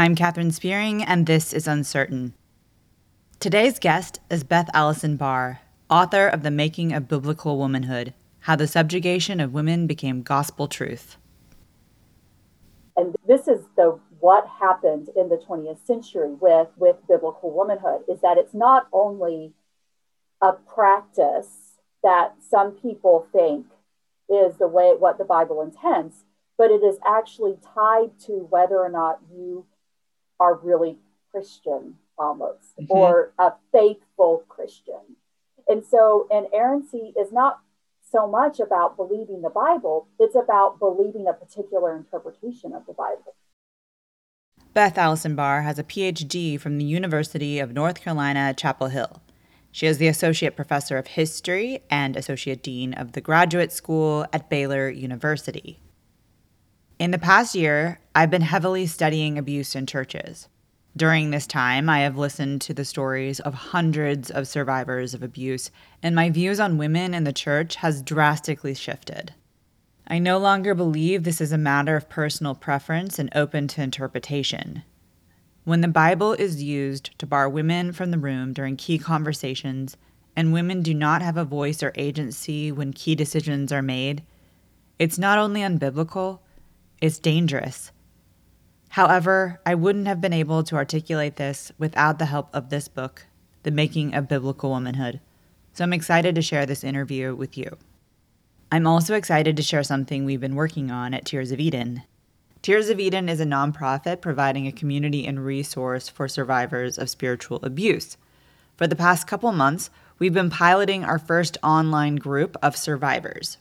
I'm Katherine Spearing, and this is Uncertain. Today's guest is Beth Allison Barr, author of The Making of Biblical Womanhood How the Subjugation of Women Became Gospel Truth. And this is the what happened in the 20th century with, with biblical womanhood is that it's not only a practice that some people think is the way what the Bible intends, but it is actually tied to whether or not you are really Christian almost mm-hmm. or a faithful Christian. And so inerrancy is not so much about believing the Bible, it's about believing a particular interpretation of the Bible. Beth Allison Barr has a PhD from the University of North Carolina at Chapel Hill. She is the Associate Professor of History and Associate Dean of the Graduate School at Baylor University. In the past year, I've been heavily studying abuse in churches. During this time, I have listened to the stories of hundreds of survivors of abuse, and my views on women in the church has drastically shifted. I no longer believe this is a matter of personal preference and open to interpretation. When the Bible is used to bar women from the room during key conversations, and women do not have a voice or agency when key decisions are made, it's not only unbiblical, it's dangerous. However, I wouldn't have been able to articulate this without the help of this book, The Making of Biblical Womanhood. So I'm excited to share this interview with you. I'm also excited to share something we've been working on at Tears of Eden. Tears of Eden is a nonprofit providing a community and resource for survivors of spiritual abuse. For the past couple months, we've been piloting our first online group of survivors.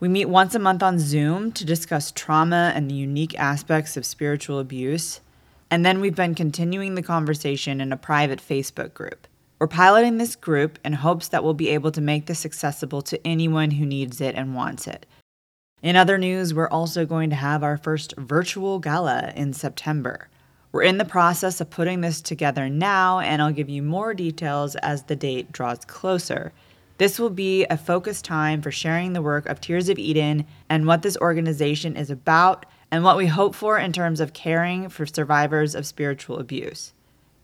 We meet once a month on Zoom to discuss trauma and the unique aspects of spiritual abuse. And then we've been continuing the conversation in a private Facebook group. We're piloting this group in hopes that we'll be able to make this accessible to anyone who needs it and wants it. In other news, we're also going to have our first virtual gala in September. We're in the process of putting this together now, and I'll give you more details as the date draws closer. This will be a focused time for sharing the work of Tears of Eden and what this organization is about and what we hope for in terms of caring for survivors of spiritual abuse.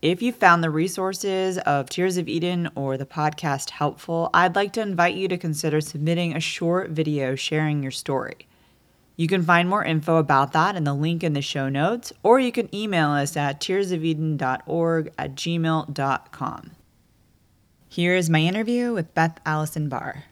If you found the resources of Tears of Eden or the podcast helpful, I'd like to invite you to consider submitting a short video sharing your story. You can find more info about that in the link in the show notes, or you can email us at tearsofeden.org at gmail.com. Here is my interview with Beth Allison Barr.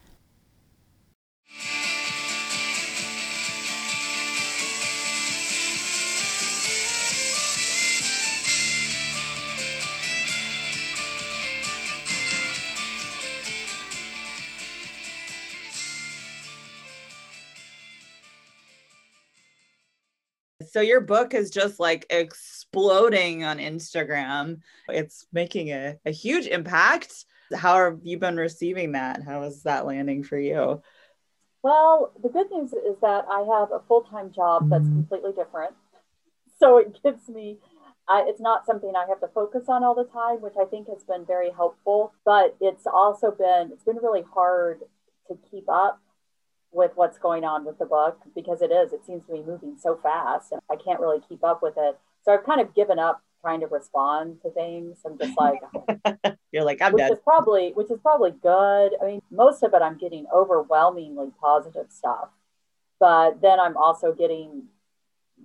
So your book is just like exploding on Instagram. It's making a, a huge impact how have you been receiving that? How is that landing for you? Well, the good news is that I have a full time job that's mm-hmm. completely different. So it gives me, I, it's not something I have to focus on all the time, which I think has been very helpful. But it's also been, it's been really hard to keep up with what's going on with the book because it is, it seems to be moving so fast and I can't really keep up with it. So I've kind of given up trying to respond to things. I'm just like, you're like, I'm which dead. Is probably, which is probably good. I mean, most of it, I'm getting overwhelmingly positive stuff, but then I'm also getting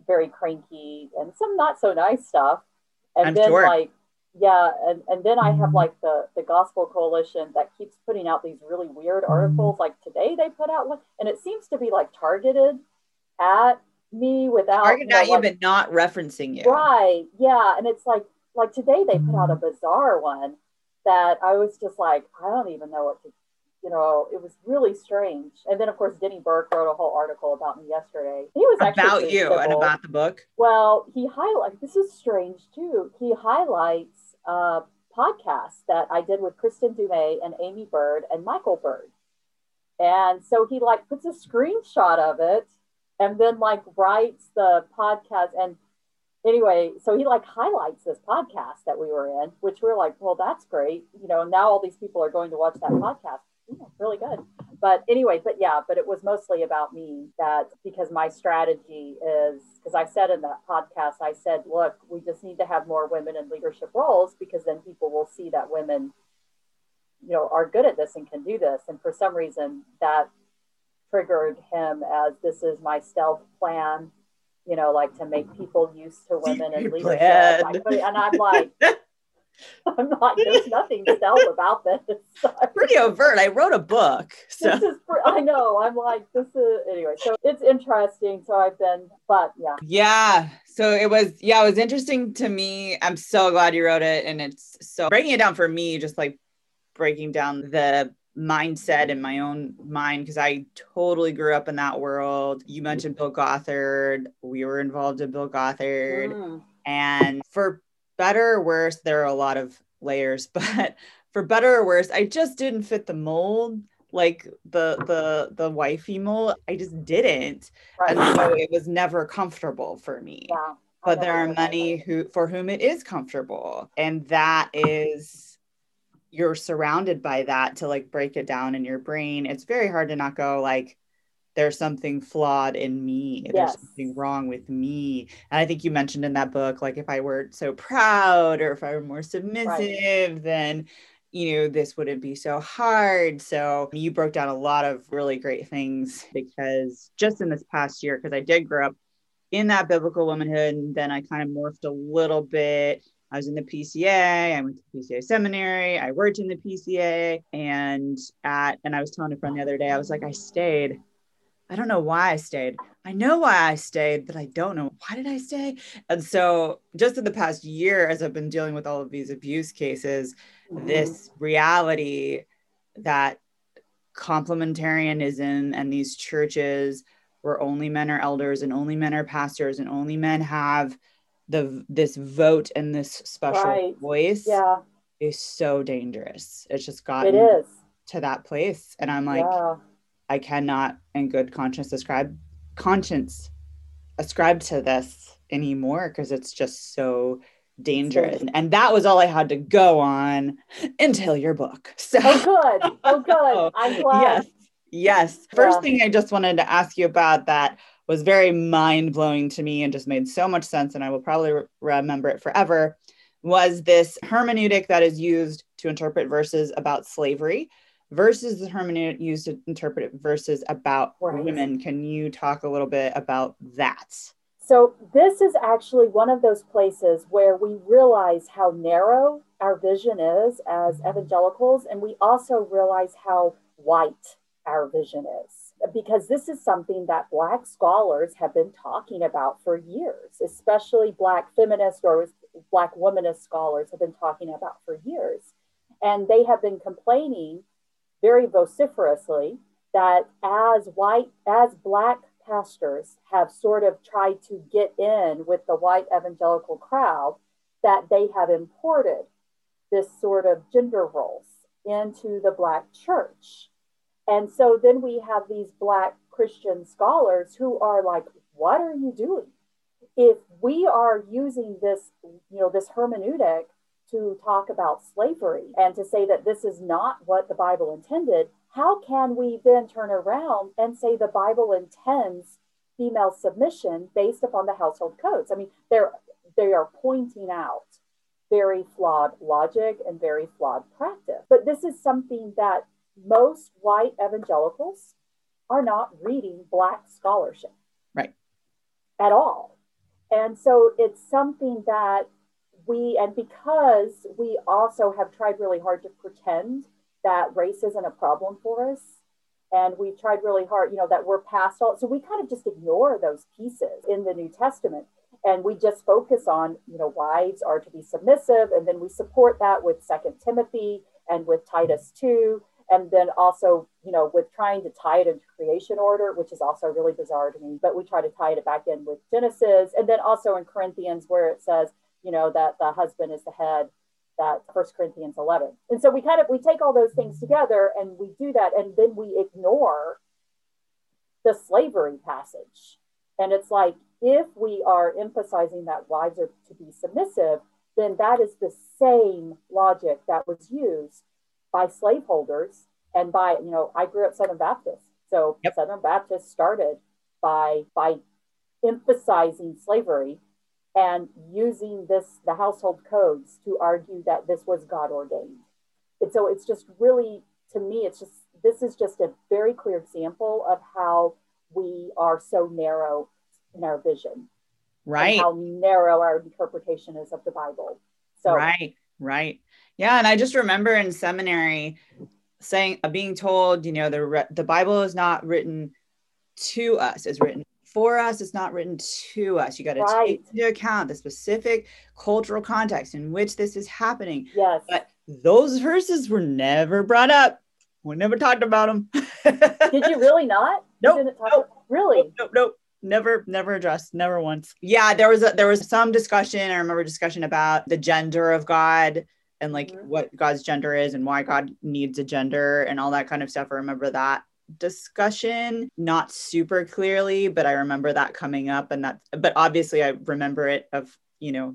very cranky and some not so nice stuff. And I'm then sure. like, yeah, and, and then I have mm-hmm. like the the Gospel Coalition that keeps putting out these really weird mm-hmm. articles. Like today, they put out one, and it seems to be like targeted at me without targeted at you, like, but not referencing you. Right. Yeah. And it's like like today they put out a mm-hmm. bizarre one that I was just like, I don't even know what to you know, it was really strange. And then of course Denny Burk wrote a whole article about me yesterday. He was actually about you civil. and about the book. Well, he highlights this is strange too. He highlights a podcast that I did with Kristin Du Mez and Aimee Byrd and Michael Bird. And so he like puts a screenshot of it and then like writes the podcast. And anyway so he like highlights this podcast that we were in which we're like well that's great. You know now all these people are going to watch that podcast. Mm, yeah, really good. But anyway, but yeah, but it was mostly about me that because my strategy is because I said in that podcast, I said, look, we just need to have more women in leadership roles because then people will see that women, you know, are good at this and can do this. And for some reason, that triggered him as this is my stealth plan, you know, like to make people used to women and leadership. and I'm like, I'm like, there's nothing stealth about this. Pretty overt. I wrote a book. So this is, I know. I'm like, this is anyway. So it's interesting. So I've been, but yeah. Yeah. So it was, yeah, it was interesting to me. I'm so glad you wrote it. And it's so breaking it down for me, just like breaking down the mindset in my own mind because I totally grew up in that world. You mentioned Bill Gothard. We were involved in Bill Gothard. Mm. And for better or worse, there are a lot of layers, but for better or worse, I just didn't fit the mold like the the the wifey mold i just didn't right. and so it was never comfortable for me yeah, but there are many who for whom it is comfortable and that is you're surrounded by that to like break it down in your brain it's very hard to not go like there's something flawed in me yes. there's something wrong with me and i think you mentioned in that book like if i weren't so proud or if i were more submissive right. then you know this wouldn't be so hard so you broke down a lot of really great things because just in this past year because i did grow up in that biblical womanhood and then i kind of morphed a little bit I was in the PCA. I went to PCA seminary. I worked in the PCA, and at and I was telling a friend the other day, I was like, I stayed I don't know why I stayed. I know why I stayed, but I don't know why did I stay. And so, just in the past year, as I've been dealing with all of these abuse cases, mm-hmm. this reality that complementarianism and these churches where only men are elders and only men are pastors and only men have the this vote and this special right. voice yeah. is so dangerous. It's just gotten it is. to that place, and I'm like. Yeah I cannot in good conscience ascribe conscience ascribe to this anymore because it's just so dangerous. And that was all I had to go on until your book. So oh good. Oh good. I'm glad. Yes. Yes. First yeah. thing I just wanted to ask you about that was very mind blowing to me and just made so much sense. And I will probably re- remember it forever was this hermeneutic that is used to interpret verses about slavery versus the hermeneutic used to interpret verses about right. women. Can you talk a little bit about that? So, this is actually one of those places where we realize how narrow our vision is as evangelicals, and we also realize how white our vision is. Because this is something that Black scholars have been talking about for years, especially Black feminist or Black womanist scholars have been talking about for years. And they have been complaining very vociferously that as white, as black pastors have sort of tried to get in with the white evangelical crowd, that they have imported this sort of gender roles into the black church. And so then we have these black Christian scholars who are like, what are you doing? If we are using this, you know, this hermeneutic to talk about slavery and to say that this is not what the Bible intended, how can we then turn around and say the Bible intends female submission based upon the household codes? I mean, they're they are pointing out very flawed logic and very flawed practice. But this is something that most white evangelicals are not reading black scholarship. Right. At all. And so it's something that we, and because we also have tried really hard to pretend that race isn't a problem for us, and we've tried really hard, you know, that we're past all, so we kind of just ignore those pieces in the New Testament. And we just focus on, you know, wives are to be submissive, and then we support that with Second Timothy and with Titus 2 and then also you know with trying to tie it into creation order which is also really bizarre to me but we try to tie it back in with genesis and then also in corinthians where it says you know, that the husband is the head, that First Corinthians 11. And so we kind of, we take all those things together and we do that. And then we ignore the slavery passage. And it's like, if we are emphasizing that wives are to be submissive, then that is the same logic that was used by slaveholders And by, you know, I grew up Southern Baptist. So yep. Southern Baptist started by by emphasizing slavery and using this the household codes to argue that this was God ordained. And so it's just really to me it's just this is just a very clear example of how we are so narrow in our vision. Right. How narrow our interpretation is of the Bible. So Right, right. Yeah, and I just remember in seminary saying uh, being told, you know, the the Bible is not written to us, it's written for us, it's not written to us. You got to right. take into account the specific cultural context in which this is happening. Yes. But those verses were never brought up. We never talked about them. Did you really not? Nope. nope. About, really? Nope, nope, nope. Never, never addressed. Never once. Yeah, there was a, there was some discussion. I remember discussion about the gender of God and like mm-hmm. what God's gender is and why God needs a gender and all that kind of stuff. I remember that discussion not super clearly but i remember that coming up and that but obviously i remember it of you know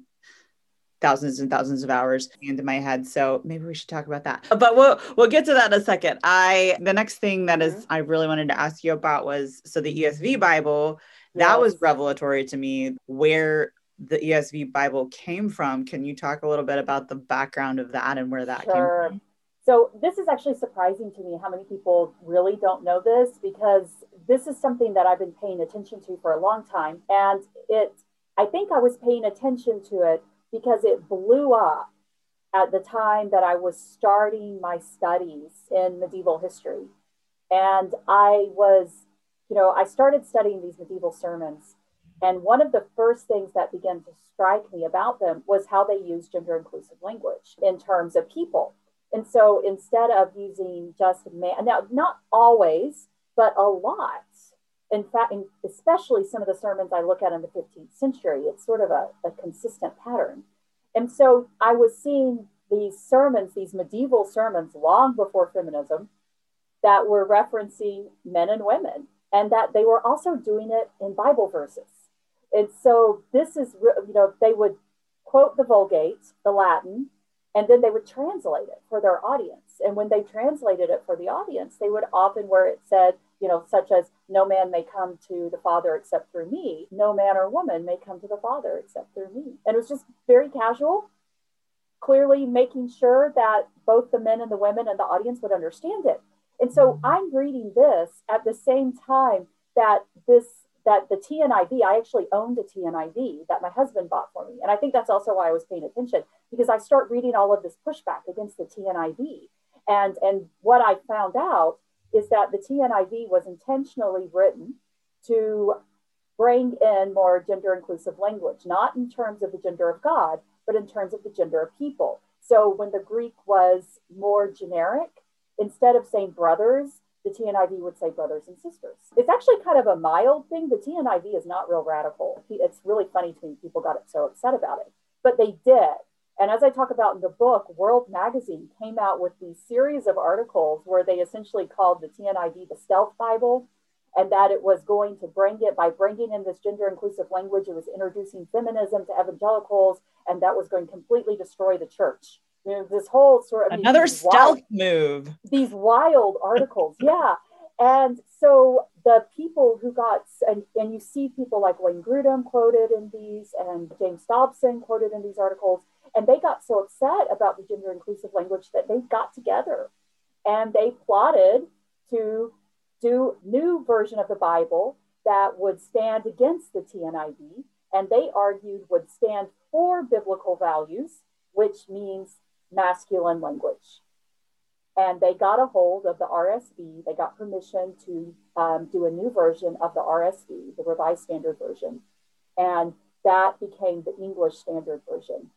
thousands and thousands of hours into my head so maybe we should talk about that but we'll we'll get to that in a second i the next thing that is i really wanted to ask you about was so the esv bible that was revelatory to me where the esv bible came from can you talk a little bit about the background of that and where that sure. came from so this is actually surprising to me how many people really don't know this because this is something that I've been paying attention to for a long time. And it, I think I was paying attention to it because it blew up at the time that I was starting my studies in medieval history. And I was, you know, I started studying these medieval sermons. And one of the first things that began to strike me about them was how they used gender inclusive language in terms of people and so instead of using just man, now not always, but a lot. In fact, especially some of the sermons I look at in the 15th century, it's sort of a, a consistent pattern. And so I was seeing these sermons, these medieval sermons, long before feminism, that were referencing men and women, and that they were also doing it in Bible verses. And so this is, you know, they would quote the Vulgate, the Latin, and then they would translate it for their audience. And when they translated it for the audience, they would often, where it said, you know, such as, no man may come to the Father except through me, no man or woman may come to the Father except through me. And it was just very casual, clearly making sure that both the men and the women and the audience would understand it. And so I'm reading this at the same time that this that the TNIV, I actually owned a TNIV that my husband bought for me. And I think that's also why I was paying attention because I start reading all of this pushback against the TNIV. And, and what I found out is that the TNIV was intentionally written to bring in more gender inclusive language, not in terms of the gender of God, but in terms of the gender of people. So when the Greek was more generic, instead of saying brothers, the TNIV would say brothers and sisters. It's actually kind of a mild thing. The TNIV is not real radical. It's really funny to me. People got so upset about it, but they did. And as I talk about in the book, World Magazine came out with these series of articles where they essentially called the TNIV the stealth Bible, and that it was going to bring it by bringing in this gender inclusive language, it was introducing feminism to evangelicals, and that was going to completely destroy the church. Know, this whole sort of another stealth wild, move. These wild articles, yeah. And so the people who got, and, and you see people like Wayne Grudem quoted in these, and James Dobson quoted in these articles, and they got so upset about the gender inclusive language that they got together and they plotted to do new version of the Bible that would stand against the TNIV, and they argued would stand for biblical values, which means masculine language. And they got a hold of the RSV. They got permission to um, do a new version of the RSV, the Revised Standard Version. And that became the English Standard Version.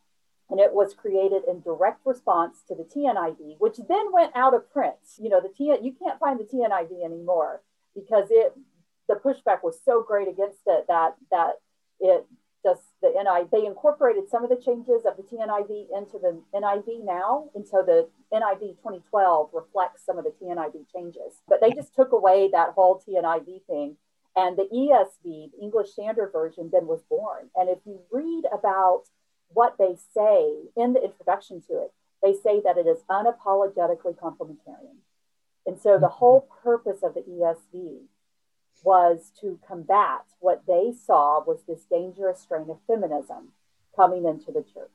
And it was created in direct response to the TNIV, which then went out of print. You know, the T you can't find the TNIV anymore because it the pushback was so great against it that that it just the NIV they incorporated some of the changes of the TNIV into the NIV now, and so the NIV 2012 reflects some of the TNIV changes. But they just took away that whole TNIV thing, and the ESV, the English Standard Version, then was born. And if you read about what they say in the introduction to it, they say that it is unapologetically complementarian. And so the mm-hmm. whole purpose of the ESV was to combat what they saw was this dangerous strain of feminism coming into the church.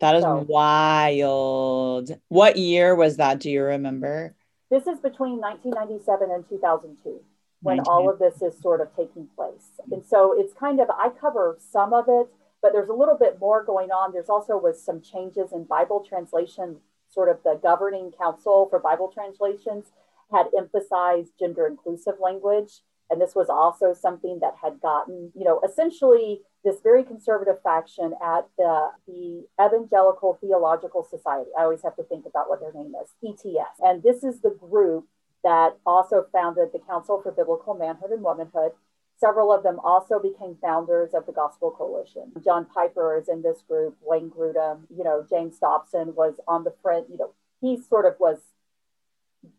That is so, wild. What year was that? Do you remember? This is between 1997 and 2002 when all of this is sort of taking place. And so it's kind of, I cover some of it, but there's a little bit more going on. There's also was some changes in Bible translation, sort of the governing council for Bible translations had emphasized gender inclusive language. And this was also something that had gotten, you know, essentially this very conservative faction at the, the Evangelical Theological Society. I always have to think about what their name is, ETS. And this is the group that also founded the Council for Biblical Manhood and Womanhood. Several of them also became founders of the Gospel Coalition. John Piper is in this group, Wayne Grudem, you know, James Dobson was on the front, you know, he sort of was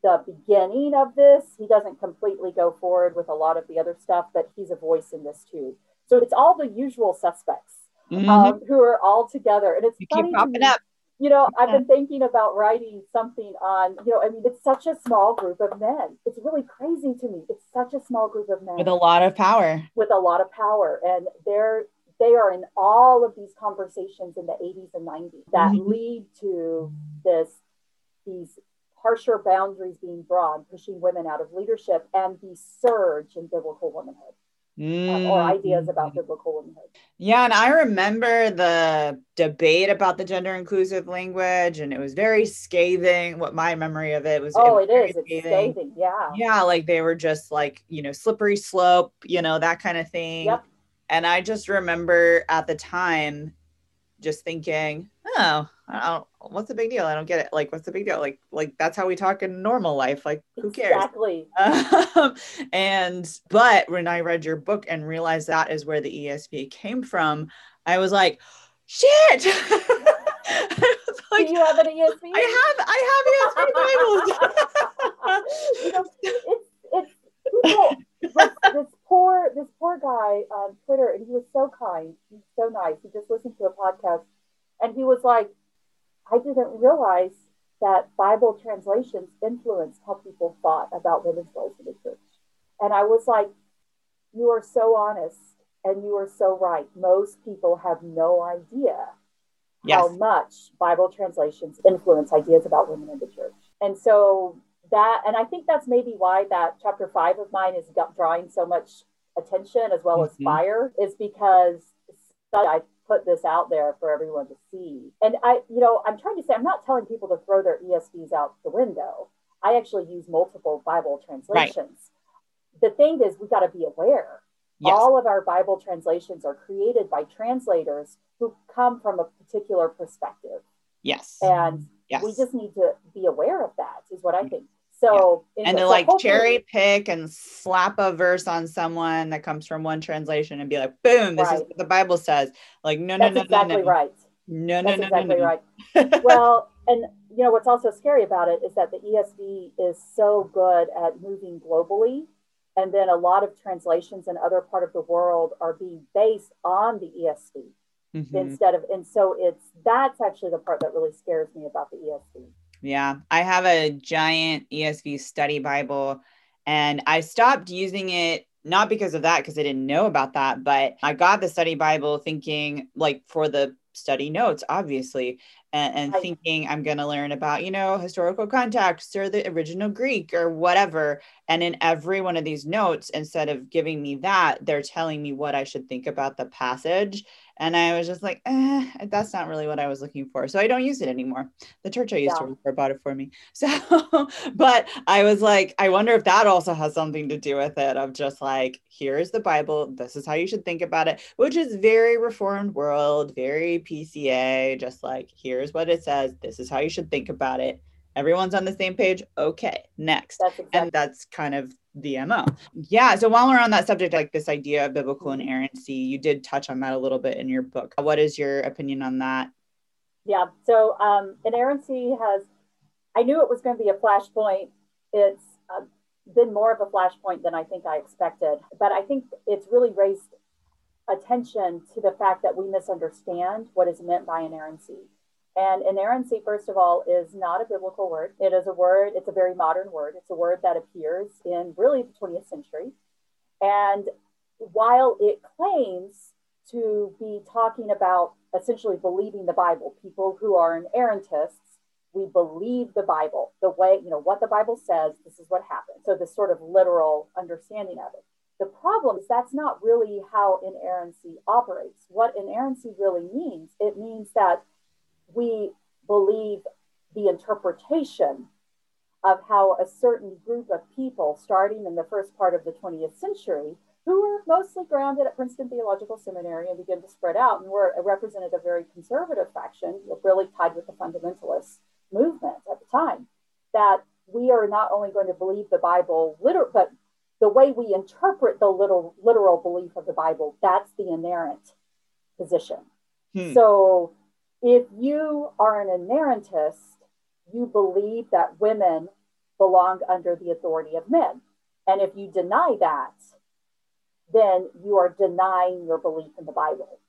the beginning of this. He doesn't completely go forward with a lot of the other stuff, but he's a voice in this too. So it's all the usual suspects mm-hmm. um, who are all together. And it's you keep popping up. You know, I've been thinking about writing something on, you know, I mean, it's such a small group of men. It's really crazy to me. It's such a small group of men with a lot of power. With a lot of power. And they're they are in all of these conversations in the 80s and 90s that mm-hmm. lead to this these harsher boundaries being drawn, pushing women out of leadership, and the surge in biblical womanhood. Mm. Uh, or ideas about biblical womanhood. Yeah, and I remember the debate about the gender inclusive language, and it was very scathing. What my memory of it was. Oh, it, it is. Scathing. It's scathing. Yeah. Yeah, like they were just like you know slippery slope, you know that kind of thing. Yep. And I just remember at the time, just thinking, oh, what's the big deal? I don't get it. Like, what's the big deal? Like, like that's how we talk in normal life. Like, who cares? Exactly. Um, and but when I read your book and realized that is where the ESV came from, I was like, shit. I was like, Do you have an ESV? I have. I have ESV Bibles. you know, it's it's. This, this poor this poor guy on Twitter, and he was so kind. He's so nice. He just listened to a podcast, and he was like I didn't realize that Bible translations influenced how people thought about women's roles in the church. And I was like, you are so honest and you are so right. Most people have no idea yes. how much Bible translations influence ideas about women in the church. And so that, and I think that's maybe why that chapter five of mine is drawing so much attention as well mm-hmm. as fire, is because I put this out there for everyone to see. And I, you know, I'm trying to say, I'm not telling people to throw their ESVs out the window. I actually use multiple Bible translations. Right. The thing is, we got to be aware. Yes. All of our Bible translations are created by translators who come from a particular perspective. Yes. And yes. we just need to be aware of that, is what I mm-hmm. think. So yeah. and to so like cherry pick and slap a verse on someone that comes from one translation and be like, boom, this right. is what the Bible says. Like, no, That's no, no, exactly no, no. right. No, no, That's no, exactly no, no. right. well, and you know what's also scary about it is that the ESV is so good at moving globally, and then a lot of translations in other part of the world are being based on the ESV mm-hmm. instead of, and so it's that's actually the part that really scares me about the ESV. Yeah, I have a giant ESV study Bible and I stopped using it not because of that because I didn't know about that, but I got the study Bible thinking like for the study notes obviously and, and thinking I'm going to learn about, you know, historical context or the original Greek or whatever. And in every one of these notes, instead of giving me that, they're telling me what I should think about the passage. And I was just like, eh, that's not really what I was looking for. So I don't use it anymore. The church I used yeah. to work for bought it for me. So, but I was like, I wonder if that also has something to do with it of just like, here's the Bible. This is how you should think about it, which is very reformed world, very PCA, just like, here's what it says. This is how you should think about it. Everyone's on the same page. Okay, next. That's exactly- and that's kind of the MO. Yeah. So while we're on that subject, like this idea of biblical inerrancy, you did touch on that a little bit in your book. What is your opinion on that? Yeah. So um, inerrancy has, I knew it was going to be a flashpoint. It's uh, been more of a flashpoint than I think I expected, but I think it's really raised attention to the fact that we misunderstand what is meant by inerrancy. And inerrancy, first of all, is not a biblical word. It is a word, it's a very modern word. It's a word that appears in really the 20th century. And while it claims to be talking about essentially believing the Bible, people who are inerrantists, we believe the Bible, the way, you know, what the Bible says, this is what happened. So, this sort of literal understanding of it. The problem is that's not really how inerrancy operates. What inerrancy really means, it means that we believe the interpretation of how a certain group of people, starting in the first part of the 20th century, who were mostly grounded at Princeton Theological Seminary and began to spread out and were represented a very conservative faction, really tied with the fundamentalist movement at the time, that we are not only going to believe the Bible literal, but the way we interpret the literal, literal belief of the Bible, that's the inerrant position. Hmm. So if you are an inerrantist, you believe that women belong under the authority of men. And if you deny that, then you are denying your belief in the Bible.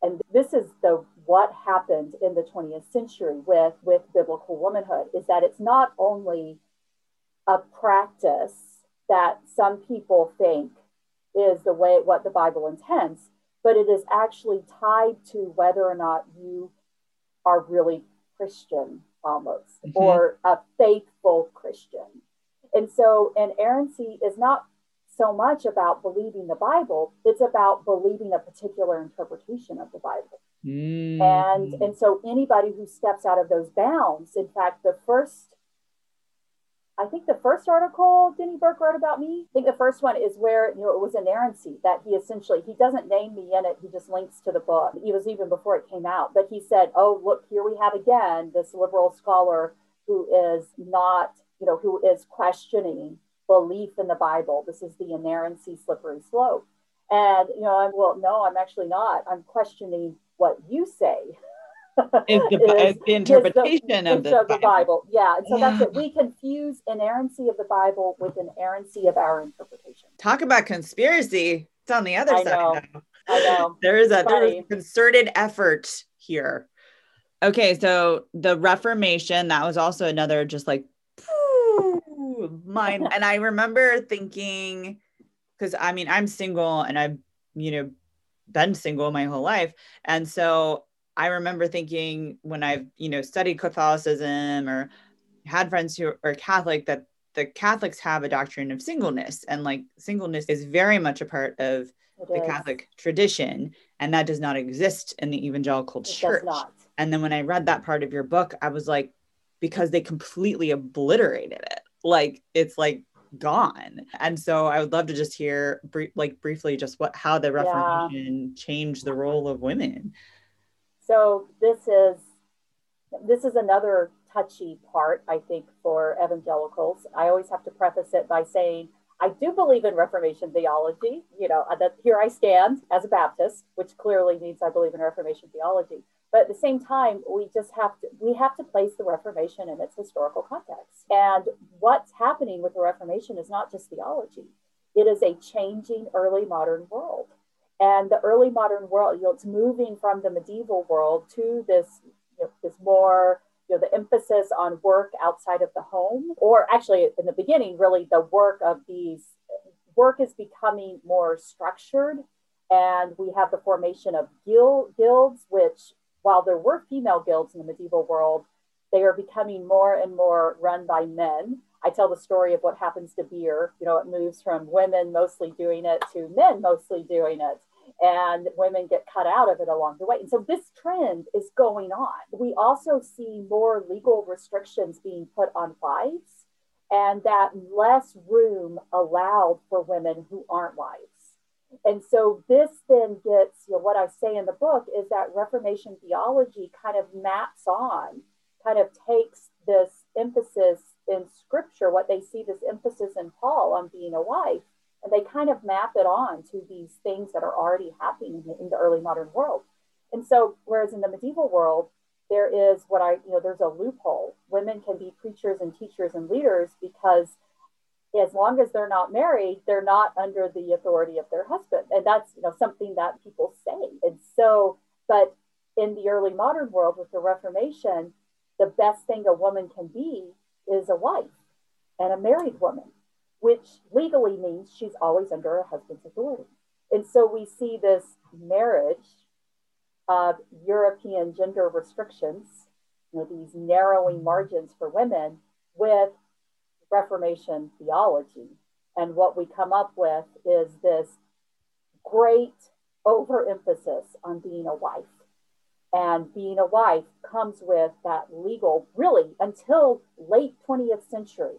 And this is the what happened in the 20th century with, with biblical womanhood is that it's not only a practice that some people think is the way what the Bible intends, but it is actually tied to whether or not you are really Christian almost mm-hmm. or a faithful Christian. And so inerrancy is not so much about believing the Bible, it's about believing a particular interpretation of the Bible. Mm. And and so anybody who steps out of those bounds, in fact, the first I think the first article Denny Burk wrote about me, I think the first one is where, you know, it was inerrancy that he essentially, he doesn't name me in it. He just links to the book. It was even before it came out, but he said, oh, look, here we have again this liberal scholar who is not, you know, who is questioning belief in the Bible. This is the inerrancy slippery slope. And, you know, I'm, well, no, I'm actually not. I'm questioning what you say. is the, is, the interpretation the, of, the, of the Bible. Yeah. And so yeah. that's it. We confuse inerrancy of the Bible with inerrancy of our interpretation. Talk about conspiracy. It's on the other I side. Know. I know. there is a there is a concerted effort here. Okay, so the Reformation, that was also another just like mine. and I remember thinking, because I mean, I'm single and I've, you know, been single my whole life. And so I remember thinking when I've, you know, studied Catholicism or had friends who are Catholic that the Catholics have a doctrine of singleness and like singleness is very much a part of it the is. Catholic tradition and that does not exist in the evangelical it church. And then when I read that part of your book, I was like, because they completely obliterated it. Like it's like gone. And so I would love to just hear like briefly just what how the Reformation yeah. changed the role of women. So this is this is another touchy part, I think, for evangelicals. I always have to preface it by saying I do believe in Reformation theology. You know, uh, that here I stand as a Baptist, which clearly means I believe in Reformation theology. But at the same time, we just have to we have to place the Reformation in its historical context. And what's happening with the Reformation is not just theology; it is a changing early modern world. And the early modern world, you know, it's moving from the medieval world to this, you know, this more, you know, the emphasis on work outside of the home, or actually in the beginning, really the work of these work is becoming more structured. And we have the formation of guild, guilds, which, while there were female guilds in the medieval world, they are becoming more and more run by men. I tell the story of what happens to beer. You know, it moves from women mostly doing it to men mostly doing it and women get cut out of it along the way. And so this trend is going on. We also see more legal restrictions being put on wives and that less room allowed for women who aren't wives. And so this then gets, you know, what I say in the book is that Reformation theology kind of maps on, kind of takes this emphasis in scripture, what they see this emphasis in Paul on being a wife, and they kind of map it on to these things that are already happening in the early modern world. And so, whereas in the medieval world, there is what I, you know, there's a loophole. Women can be preachers and teachers and leaders because as long as they're not married, they're not under the authority of their husband. And that's, you know, something that people say. And so, but in the early modern world with the Reformation, the best thing a woman can be is a wife and a married woman, which legally means she's always under her husband's authority. And so we see this marriage of European gender restrictions, you know, these narrowing margins for women with Reformation theology. And what we come up with is this great overemphasis on being a wife. And being a wife comes with that legal, really, until late 20th century,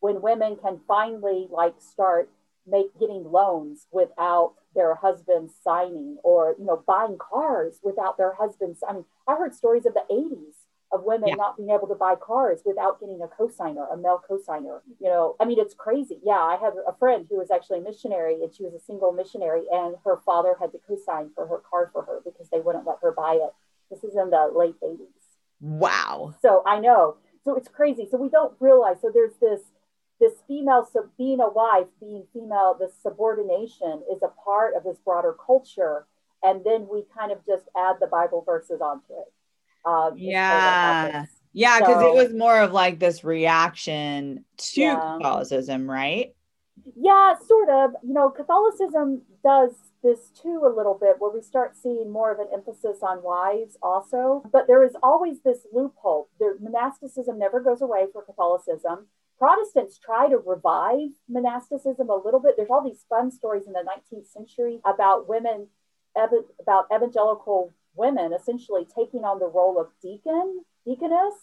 when women can finally like start make getting loans without their husbands signing or you know buying cars without their husbands i mean i heard stories of the 80s of women yeah. not being able to buy cars without getting a cosigner a male cosigner you know? I mean it's crazy. Yeah i have a friend who was actually a missionary and she was a single missionary and her father had to cosign for her car for her because they wouldn't let her buy it this is in the late 80s wow. So i know. So it's crazy. So we don't realize. So there's this this female so being a wife being female this subordination is a part of this broader culture. And then we kind of just add the bible verses onto it. Uh, yeah. yeah because so, it was more of like this reaction to yeah. catholicism right? Yeah sort of. You know catholicism does this too a little bit where we start seeing more of an emphasis on wives also but there is always this loophole there monasticism never goes away for catholicism Protestants try to revive monasticism a little bit. There's all these fun stories in the 19th century about women, about evangelical women essentially taking on the role of deacon, deaconess,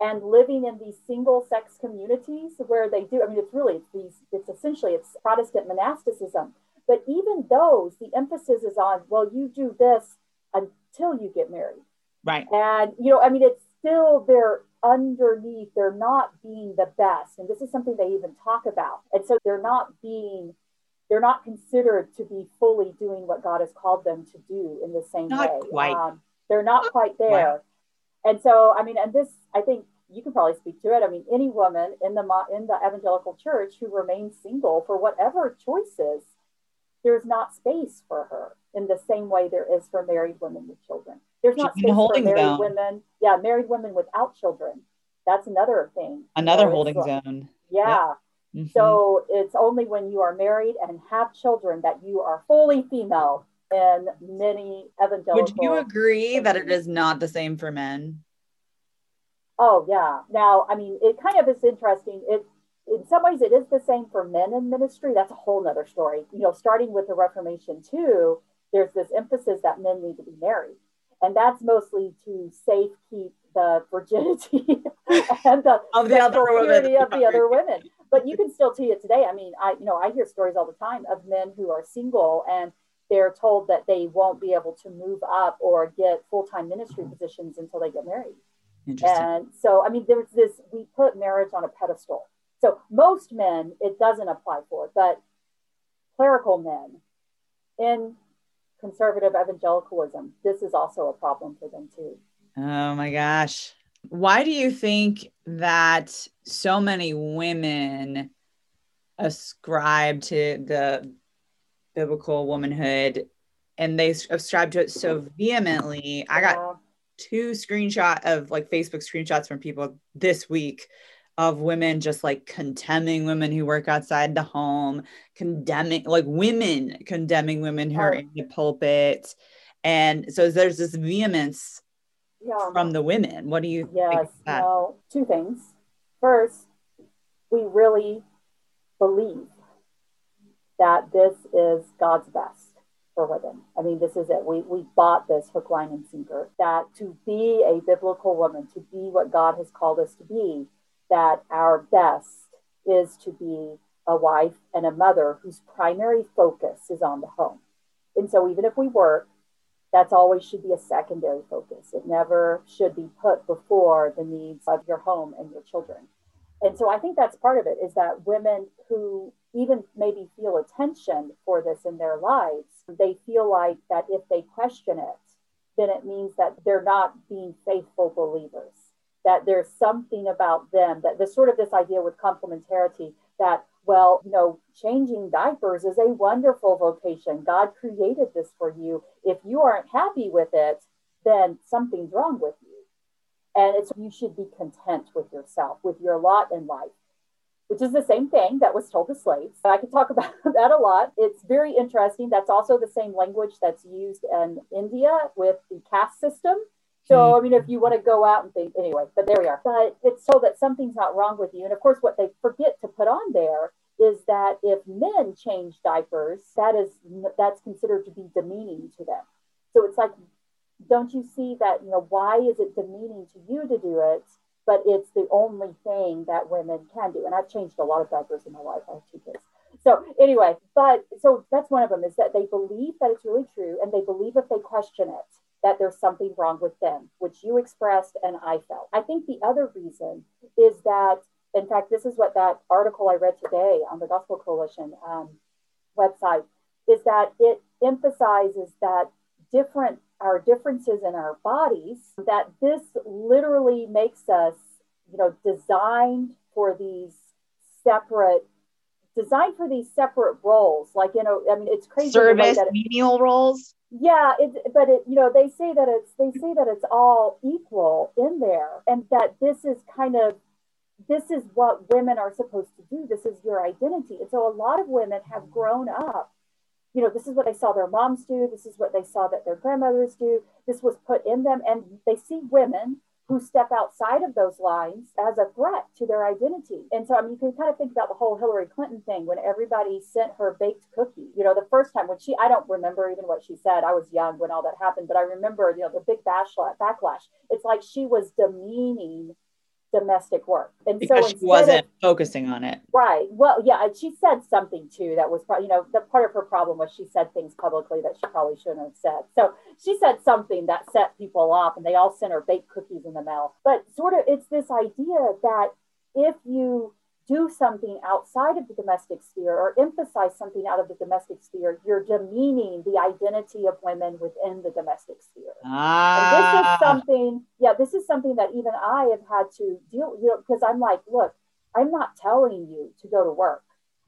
and living in these single sex communities where they do. I mean, it's really these. It's essentially it's Protestant monasticism. But even those, the emphasis is on well, you do this until you get married, right? And you know, I mean, it's still there underneath they're not being the best and this is something they even talk about and so they're not being they're not considered to be fully doing what god has called them to do in the same not way quite. Um, they're not, not quite there quite. and so i mean and this i think you can probably speak to it i mean any woman in the in the evangelical church who remains single for whatever choices there's not space for her in the same way there is for married women with children there's not space for married zone. women. Yeah, married women without children. That's another thing. Another know, holding zone. Yeah. Mm-hmm. So it's only when you are married and have children that you are fully female in many evangelical. Would you agree that it is not the same for men? Oh yeah. Now, I mean, it kind of is interesting. It in some ways it is the same for men in ministry. That's a whole nother story. You know, starting with the Reformation too, there's this emphasis that men need to be married and that's mostly to safe keep the virginity and the of the other women of the other women. But you can still see it today. I mean, I you know I hear stories all the time of men who are single and they're told that they won't be able to move up or get full time ministry positions until they get married. And so, I mean, there's this, we put marriage on a pedestal. So, most men, it doesn't apply for, but clerical men in conservative evangelicalism, this is also a problem for them too. Oh my gosh. Why do you think that so many women ascribe to the biblical womanhood and they ascribe to it so vehemently? I got two screenshot of like Facebook screenshots from people this week of women just like condemning women who work outside the home, condemning like women condemning women who are in the pulpit. And so there's this vehemence yeah. from the women. What do you yes, well, two things. First, we really believe that this is God's best for women. I mean, this is it. We, we bought this hook, line, and sinker that to be a biblical woman, to be what God has called us to be, that our best is to be a wife and a mother whose primary focus is on the home. And so even if we work, that's always should be a secondary focus. It never should be put before the needs of your home and your children. And so I think that's part of it is that women who even maybe feel attention for this in their lives, they feel like that if they question it, then it means that they're not being faithful believers that there's something about them that this sort of this idea with complementarity that well you know changing diapers is a wonderful vocation god created this for you if you aren't happy with it then something's wrong with you. And it's you should be content with yourself, with your lot in life, which is the same thing that was told to slaves. I could talk about that a lot. It's very interesting. That's also the same language that's used in India with the caste system. So, mm-hmm. I mean, if you want to go out and think, anyway, but there we are. But it's so that something's not wrong with you. And of course, what they forget to put on there is that if men change diapers, that is that's considered to be demeaning to them. So it's like, don't you see that? You know, why is it demeaning to you to do it? But it's the only thing that women can do. And I've changed a lot of diapers in my life. I have two kids. So anyway, but so that's one of them is that they believe that it's really true, and they believe if they question it that there's something wrong with them, which you expressed and I felt. I think the other reason is that in fact, this is what that article I read today on the Gospel Coalition um, website is that it emphasizes that different our differences in our bodies that this literally makes us you know designed for these separate designed for these separate roles like you know i mean it's crazy service that it, menial roles yeah it, but it you know they say that it's they say that it's all equal in there and that this is kind of this is what women are supposed to do. This is your identity. And so a lot of women have grown up. You know, this is what they saw their moms do. This is what they saw that their grandmothers do. This was put in them. And they see women who step outside of those lines as a threat to their identity. And so, I mean, you can kind of think about the whole Hillary Clinton thing when everybody sent her baked cookie. You know, the first time when she, I don't remember even what she said. I was young when all that happened, but I remember, you know, the big backlash. It's like she was demeaning domestic work. And because so she wasn't of, focusing on it. Right. Well, yeah, she said something too that was probably, you know, the part of her problem was she said things publicly that she probably shouldn't have said. So she said something that set people off and they all sent her baked cookies in the mail. But sort of it's this idea that if you do something outside of the domestic sphere or emphasize something out of the domestic sphere, you're demeaning the identity of women within the domestic sphere. Ah. And this is ah. something, yeah, this is something that even I have had to deal, you know, because I'm like, look, I'm not telling you to go to work.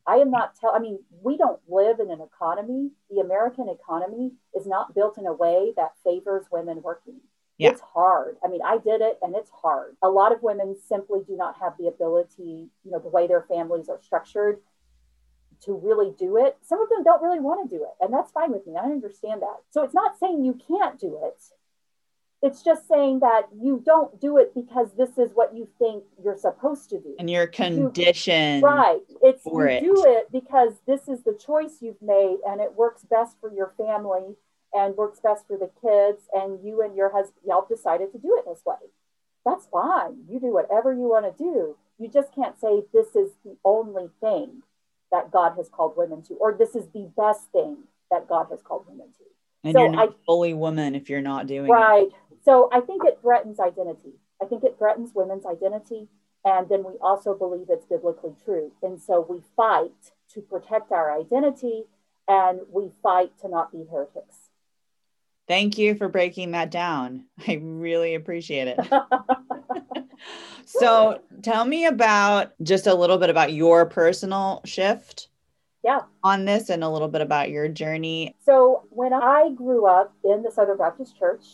I am not tell. I mean, we don't live in an economy. The American economy is not built in a way that favors women working. Yeah. It's hard. I mean, I did it and it's hard. A lot of women simply do not have the ability, you know, the way their families are structured to really do it. Some of them don't really want to do it, and that's fine with me. I understand that. So it's not saying you can't do it. It's just saying that you don't do it because this is what you think you're supposed to do. And you're conditioned. You, right. It's for you it. do it because this is the choice you've made and it works best for your family and works best for the kids and you and your husband y'all decided to do it this way. That's fine. You do whatever you want to do. You just can't say this is the only thing that god has called women to or this is the best thing that god has called women to. And so you're not I, fully woman if you're not doing right. It. so i think it threatens identity. I think it threatens women's identity and then we also believe it's biblically true. And so we fight to protect our identity and we fight to not be heretics Thank you for breaking that down. I really appreciate it. so, tell me about just a little bit about your personal shift. Yeah. On this and a little bit about your journey. So, when I grew up in the Southern Baptist Church,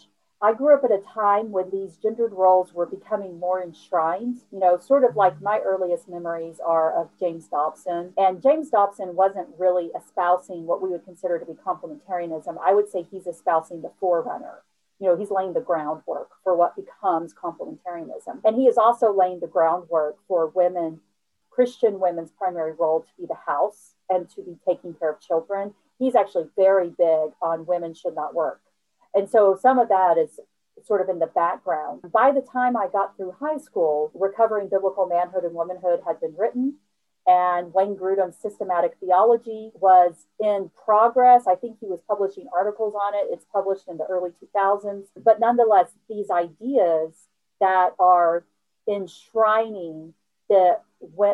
I grew up at a time when these gendered roles were becoming more enshrined. You know, sort of like my earliest memories are of James Dobson. And James Dobson wasn't really espousing what we would consider to be complementarianism. I would say he's espousing the forerunner. You know, he's laying the groundwork for what becomes complementarianism. And he is also laying the groundwork for women, Christian women's primary role to be the house and to be taking care of children. He's actually very big on women should not work and so some of that is sort of in the background. By the time I got through high school, Recovering Biblical Manhood and Womanhood had been written, and Wayne Grudem's systematic theology was in progress. I think he was publishing articles on it. It's published in the early 2000s. But nonetheless, these ideas that are enshrining the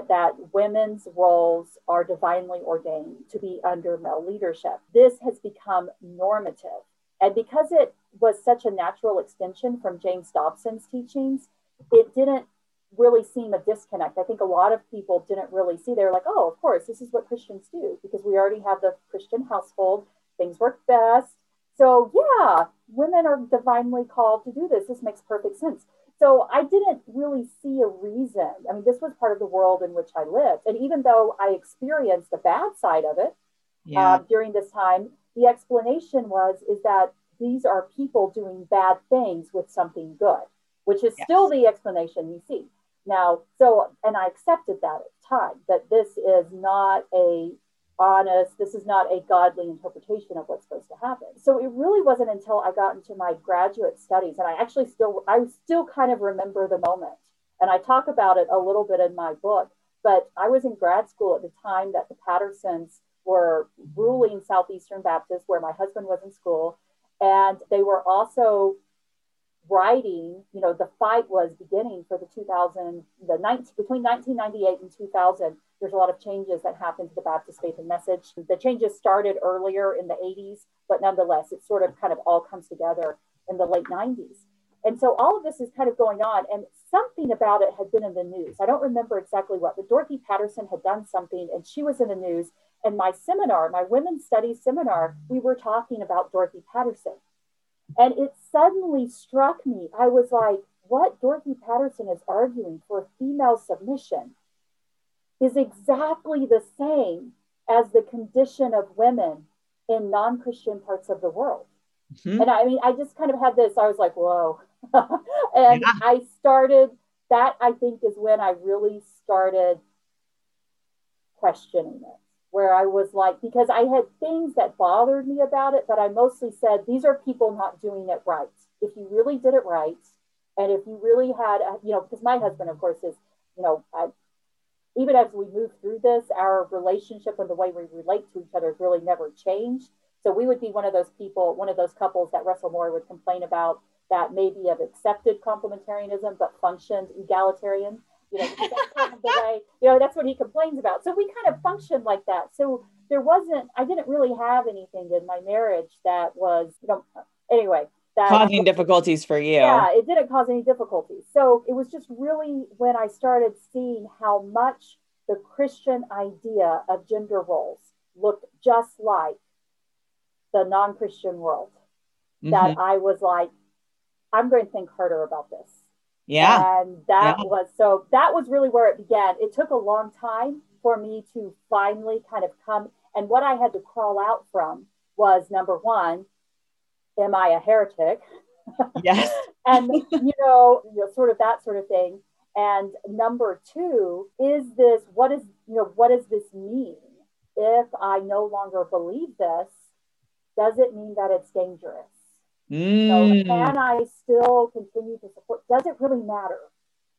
that women's roles are divinely ordained to be under male leadership. This has become normative. And because it was such a natural extension from James Dobson's teachings, it didn't really seem a disconnect. I think a lot of people didn't really see. They were like, oh, of course, this is what Christians do because we already have the Christian household. Things work best. So, yeah, women are divinely called to do this. This makes perfect sense. So I didn't really see a reason. I mean, this was part of the world in which I lived. And even though I experienced the bad side of it yeah. uh, during this time, the explanation was is that these are people doing bad things with something good, which is yes. still the explanation you see. Now, so, and I accepted that at the time, that this is not a honest, this is not a godly interpretation of what's supposed to happen. So it really wasn't until I got into my graduate studies, and I actually still, I still kind of remember the moment. And I talk about it a little bit in my book, but I was in grad school at the time that the Pattersons were ruling Southeastern Baptist, where my husband was in school. And they were also writing, you know, the fight was beginning for the 2000, the 19, between 1998 and 2000. There's a lot of changes that happened to the Baptist faith and message. The changes started earlier in the 80s, but nonetheless, it sort of kind of all comes together in the late 90s. And so all of this is kind of going on, and something about it had been in the news. I don't remember exactly what, but Dorothy Patterson had done something, and she was in the news. And my seminar, my women's studies seminar, we were talking about Dorothy Patterson. And it suddenly struck me. I was like, what Dorothy Patterson is arguing for female submission is exactly the same as the condition of women in non Christian parts of the world. Mm-hmm. And I mean, I just kind of had this, I was like, whoa. and yeah. I started, that I think is when I really started questioning it where I was like, because I had things that bothered me about it, but I mostly said, these are people not doing it right. If you really did it right, and if you really had, a, you know, because my husband, of course, is, you know, I, even as we move through this, our relationship and the way we relate to each other has really never changed. So we would be one of those people, one of those couples that Russell Moore would complain about that maybe have accepted complementarianism but functioned egalitarian you know, that's kind of the way, you know, that's what he complains about. So we kind of functioned like that. So there wasn't, I didn't really have anything in my marriage that was, you know, anyway. That, causing difficulties for you. Yeah, it didn't cause any difficulties. So it was just really when I started seeing how much the Christian idea of gender roles looked just like the non Christian world mm-hmm. that I was like, I'm going to think harder about this. Yeah. And that yeah. was so that was really where it began. It took a long time for me to finally kind of come. And what I had to crawl out from was number one, am I a heretic? Yes. and you know, you know, sort of that sort of thing. And number two, is this what is you know, what does this mean? If I no longer believe this, does it mean that it's dangerous? Mm. So can I still continue to support? Does it really matter?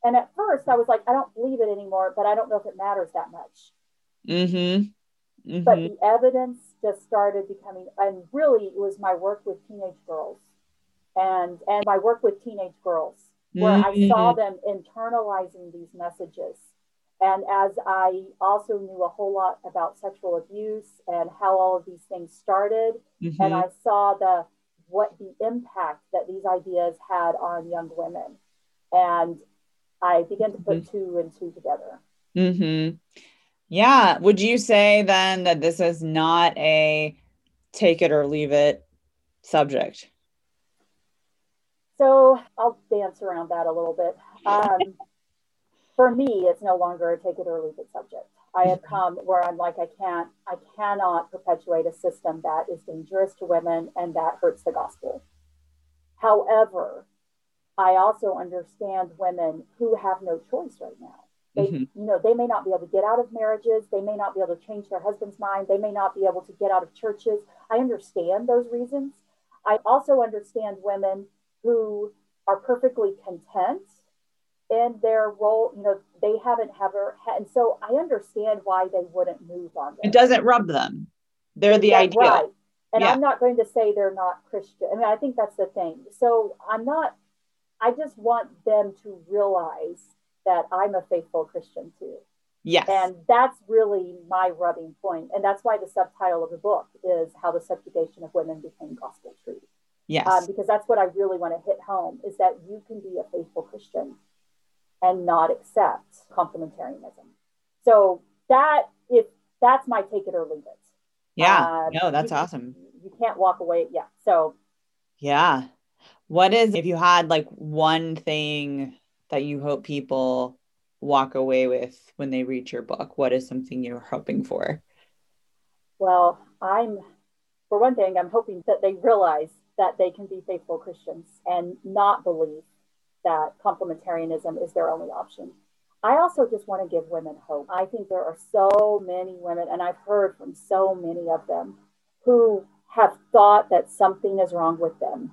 And at first I was like, I don't believe it anymore, but I don't know if it matters that much. Mm-hmm. Mm-hmm. But the evidence just started becoming, and really it was my work with teenage girls and and my work with teenage girls where mm-hmm. I saw them internalizing these messages. And as I also knew a whole lot about sexual abuse and how all of these things started, and mm-hmm. I saw the what the impact that these ideas had on young women. And I began to put mm-hmm. two and two together. Mm-hmm. Yeah. Would you say then that this is not a take it or leave it subject? So I'll dance around that a little bit. Um, for me, it's no longer a take it or leave it subject. I have come where I'm like, I can't, I cannot perpetuate a system that is dangerous to women and that hurts the gospel. However, I also understand women who have no choice right now. They, mm-hmm. you know, they may not be able to get out of marriages. They may not be able to change their husband's mind. They may not be able to get out of churches. I understand those reasons. I also understand women who are perfectly content in their role. You know, they haven't ever had, and so I understand why they wouldn't move on. This. It doesn't rub them. They're the yeah, ideal. Right. And yeah. I'm not going to say they're not Christian. I mean, I think that's the thing. So I'm not, I just want them to realize that I'm a faithful Christian too. Yes. And that's really my rubbing point. And that's why the subtitle of the book is How the Subjugation of Women Became Gospel Truth. Yes. Um, because that's what I really want to hit home is that you can be a faithful Christian and not accept complementarianism. So that if that's my take it or leave it. Yeah. Uh, no, that's you, awesome. You can't walk away. Yeah. So Yeah. What is, if you had like one thing that you hope people walk away with when they read your book, what is something you're hoping for? Well, I'm, for one thing, I'm hoping that they realize that they can be faithful Christians and not believe that complementarianism is their only option. I also just want to give women hope. I think there are so many women, and I've heard from so many of them who have thought that something is wrong with them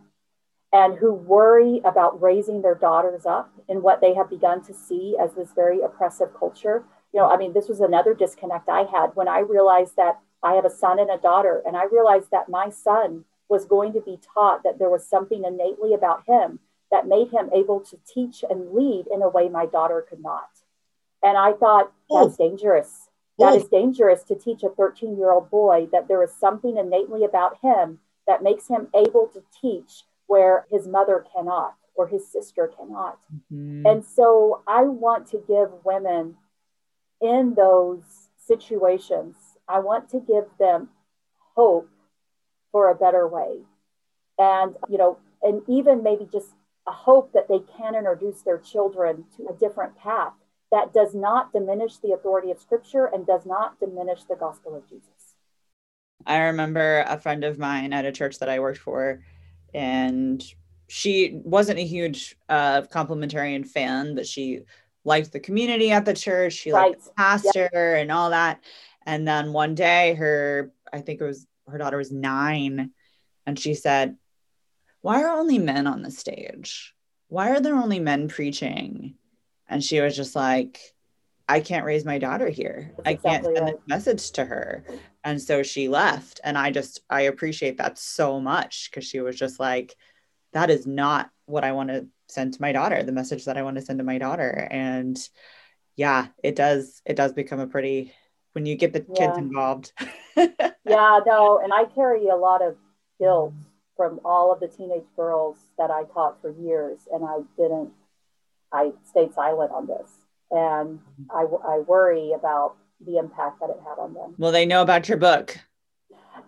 and who worry about raising their daughters up in what they have begun to see as this very oppressive culture. You know, I mean, this was another disconnect I had when I realized that I have a son and a daughter, and I realized that my son was going to be taught that there was something innately about him that made him able to teach and lead in a way my daughter could not. And I thought, that's dangerous. That is dangerous to teach a 13 year old boy that there is something innately about him that makes him able to teach where his mother cannot or his sister cannot. Mm-hmm. And so I want to give women in those situations, I want to give them hope for a better way. And, you know, and even maybe just a hope that they can introduce their children to a different path that does not diminish the authority of scripture and does not diminish the gospel of Jesus. I remember a friend of mine at a church that I worked for, and she wasn't a huge uh, complementarian fan, but she liked the community at the church. She liked the pastor yep. and all that. And then one day, her, I think it was her daughter was nine, and she said, Why are only men on the stage? Why are there only men preaching? And she was just like, I can't raise my daughter here. That's I can't exactly send right. this message to her. And so she left. And I just, I appreciate that so much because she was just like, that is not what I want to send to my daughter, the message that I want to send to my daughter. And yeah, it does, it does become a pretty, when you get the yeah. kids involved. yeah, no. And I carry a lot of guilt from all of the teenage girls that I taught for years. And I didn't I stayed silent on this. And I, I worry about the impact that it had on them. Well, they know about your book.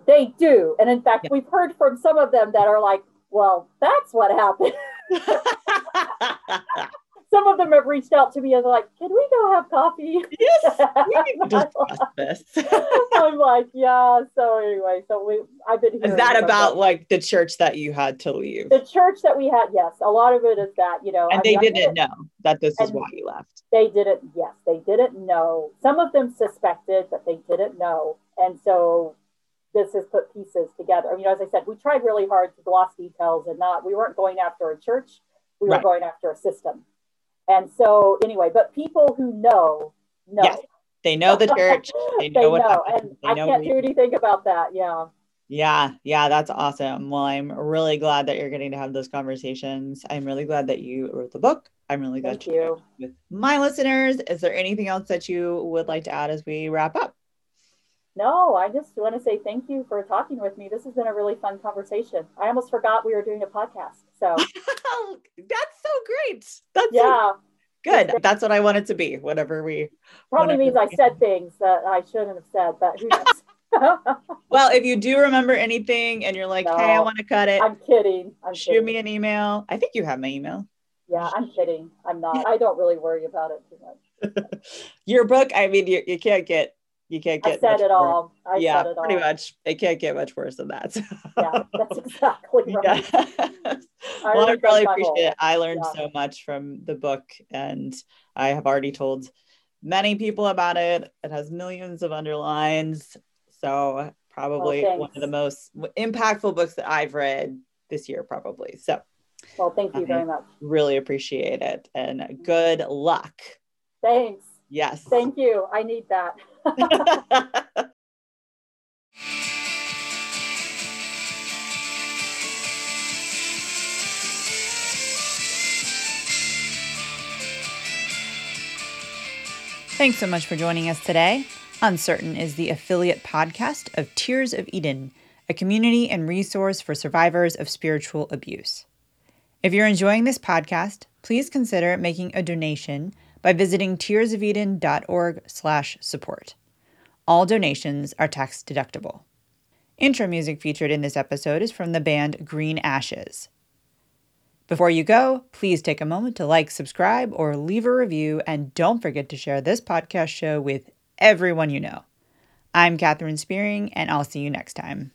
They do. And in fact, yeah. we've heard from some of them that are like, well, that's what happened. some of them have reached out to me and like, can we go have coffee? Yes, we can discuss this. I'm like, yeah. So anyway, so we I've been Is that about like the church that you had to leave? The church that we had, yes. A lot of it is that, you know. And I they mean, didn't know that this is why you left. They didn't, yes, they didn't know. Some of them suspected, but they didn't know. And so this has put pieces together. I mean, as I said, we tried really hard to gloss details and not, we weren't going after a church, we were right. going after a system. And so, anyway, but people who know, know. Yes, they know the church. They know, they what know. And they I can't do anything about that. Yeah. Yeah, yeah, that's awesome. Well, I'm really glad that you're getting to have those conversations. I'm really glad that you wrote the book. I'm really glad Thank you. with my listeners. Is there anything else that you would like to add as we wrap up? No, I just want to say thank you for talking with me. This has been a really fun conversation. I almost forgot we were doing a podcast. So oh, that's so great. That's yeah. So good. That's what I want it to be. Whatever we probably means I said things that I shouldn't have said, but who knows? well, if you do remember anything and you're like, no, hey, I want to cut it. I'm kidding. I'm shoot kidding. me an email. I think you have my email. Yeah, I'm kidding. I'm not. I don't really worry about it too much. Your book, I mean, you, you can't get you can't get. I said it all. I yeah, it pretty all. much. It can't get much worse than that. So. Yeah, that's exactly right. Yeah. I well, I really appreciate it. I learned yeah. so much from the book, and I have already told many people about it. It has millions of underlines, so probably oh, one of the most impactful books that I've read this year, probably. So. Well, thank you I very much. Really appreciate it, and good luck. Thanks. Yes. Thank you. I need that. Thanks so much for joining us today. Uncertain is the affiliate podcast of Tears of Eden, a community and resource for survivors of spiritual abuse. If you're enjoying this podcast, please consider making a donation by visiting tearsofeden.org/support. All donations are tax deductible. Intro music featured in this episode is from the band Green Ashes. Before you go, please take a moment to like, subscribe, or leave a review, and don't forget to share this podcast show with everyone you know. I'm Katherine Spearing, and I'll see you next time.